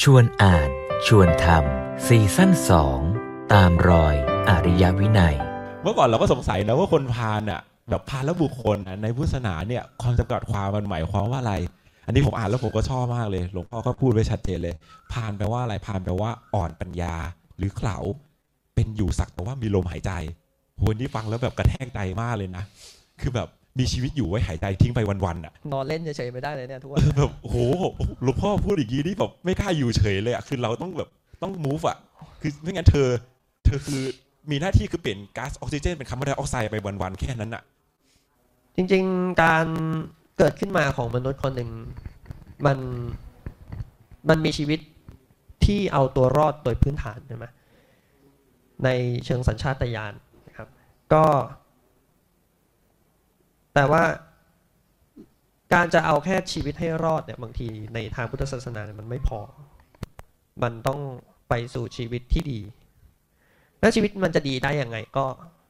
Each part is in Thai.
ชวนอ่านชวนทำซีซั่นสองตามรอยอริยวินัย เมื่อก่อนเราก็สงสัยนะว่าคนพาลอะแบบพาลและบุคคลอะในพุทธศาสนาเนี่ยความจำกัดความมันหมายความว่าอะไร อันนี้ผมอ่านแล้วผมก็ชอบมากเลย หลวงพ่อก็พูดไว้ชัดเจนเลยพาลแปลว่าอะไรพาลแปลว่าอ่อนปัญญา หรือเขลาเป็นอยู่สักแต่ว่ามีลมหายใจโหนี่ฟังแล้วแบบกระแทกใจมากเลยนะ คือแบบ มีชีวิตอยู่ไว้หายใจทิ้งไปวันๆอะนอนเล่นเฉยๆไม่ได้เลยเนี่ยทุกวันเออแบบโอ้โหหลวงพ่อพูดอย่างนี้นี่แบบไม่กล้าอยู่เฉยเลยอะคือเราต้องแบบต้อง move อะคือไม่งั้นเธอ เธอคือมีหน้าที่คือเปลี่ยนก๊าซออกซิเจนเป็นคาร์บอนไดออกไซด์ไปวันๆแค่นั้นอะ จริงๆการเกิดขึ้นมาของมนุษย์คนหนึ่งมันมันมีชีวิตที่เอาตัวรอดโดยพื้นฐานใช่ไหมในเชิงสัญชาตญาณนะครับ ก็ แต่ว่าการจะเอาแค่ชีวิตให้รอดเนี่ยบางทีในทางพุทธศาสนาเนี่ยมันไม่พอ มันต้องไปสู่ชีวิตที่ดี และชีวิตมันจะดีได้ยังไงก็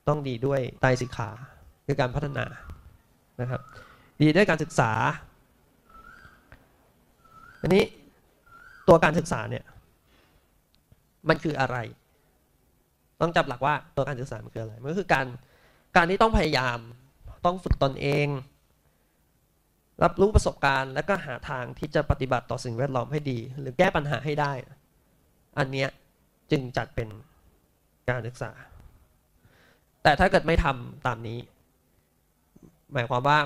ต้องดีด้วยไตรสิกขาคือการพัฒนานะครับ ดีด้วยการศึกษา อันนี้ตัวการศึกษาเนี่ยมันคืออะไร ต้องจับหลักว่าตัวการศึกษามันคืออะไร มันก็คือการการที่ต้องพยายาม ต้องฝึกตนเอง รับรู้ประสบการณ์แล้วก็หาทางที่จะปฏิบัติต่อสิ่งแวดล้อมให้ดี หรือแก้ปัญหาให้ได้ อันเนี้ยจึงจัดเป็นการศึกษา แต่ถ้าเกิดไม่ทำตามนี้ หมายความว่า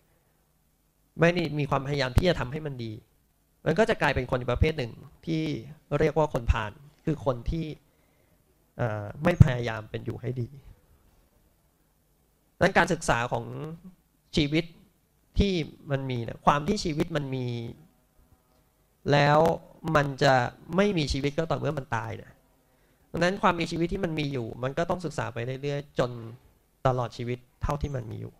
ไม่ได้มีความพยายามที่จะทำให้มันดี มันก็จะกลายเป็นคนประเภทหนึ่งที่เรียกว่าคนผ่าน คือคนที่ไม่พยายามเป็นอยู่ให้ดี นั้นการศึกษาของชีวิตที่มันมีนะความที่ชีวิตมันมี แล้วมันจะไม่มีชีวิตก็ต่อเมื่อมันตายนะดังนั้นความมีชีวิตที่มันมีอยู่ มันก็ต้องศึกษาไปเรื่อยๆจนตลอดชีวิตเท่าที่มันมีอยู่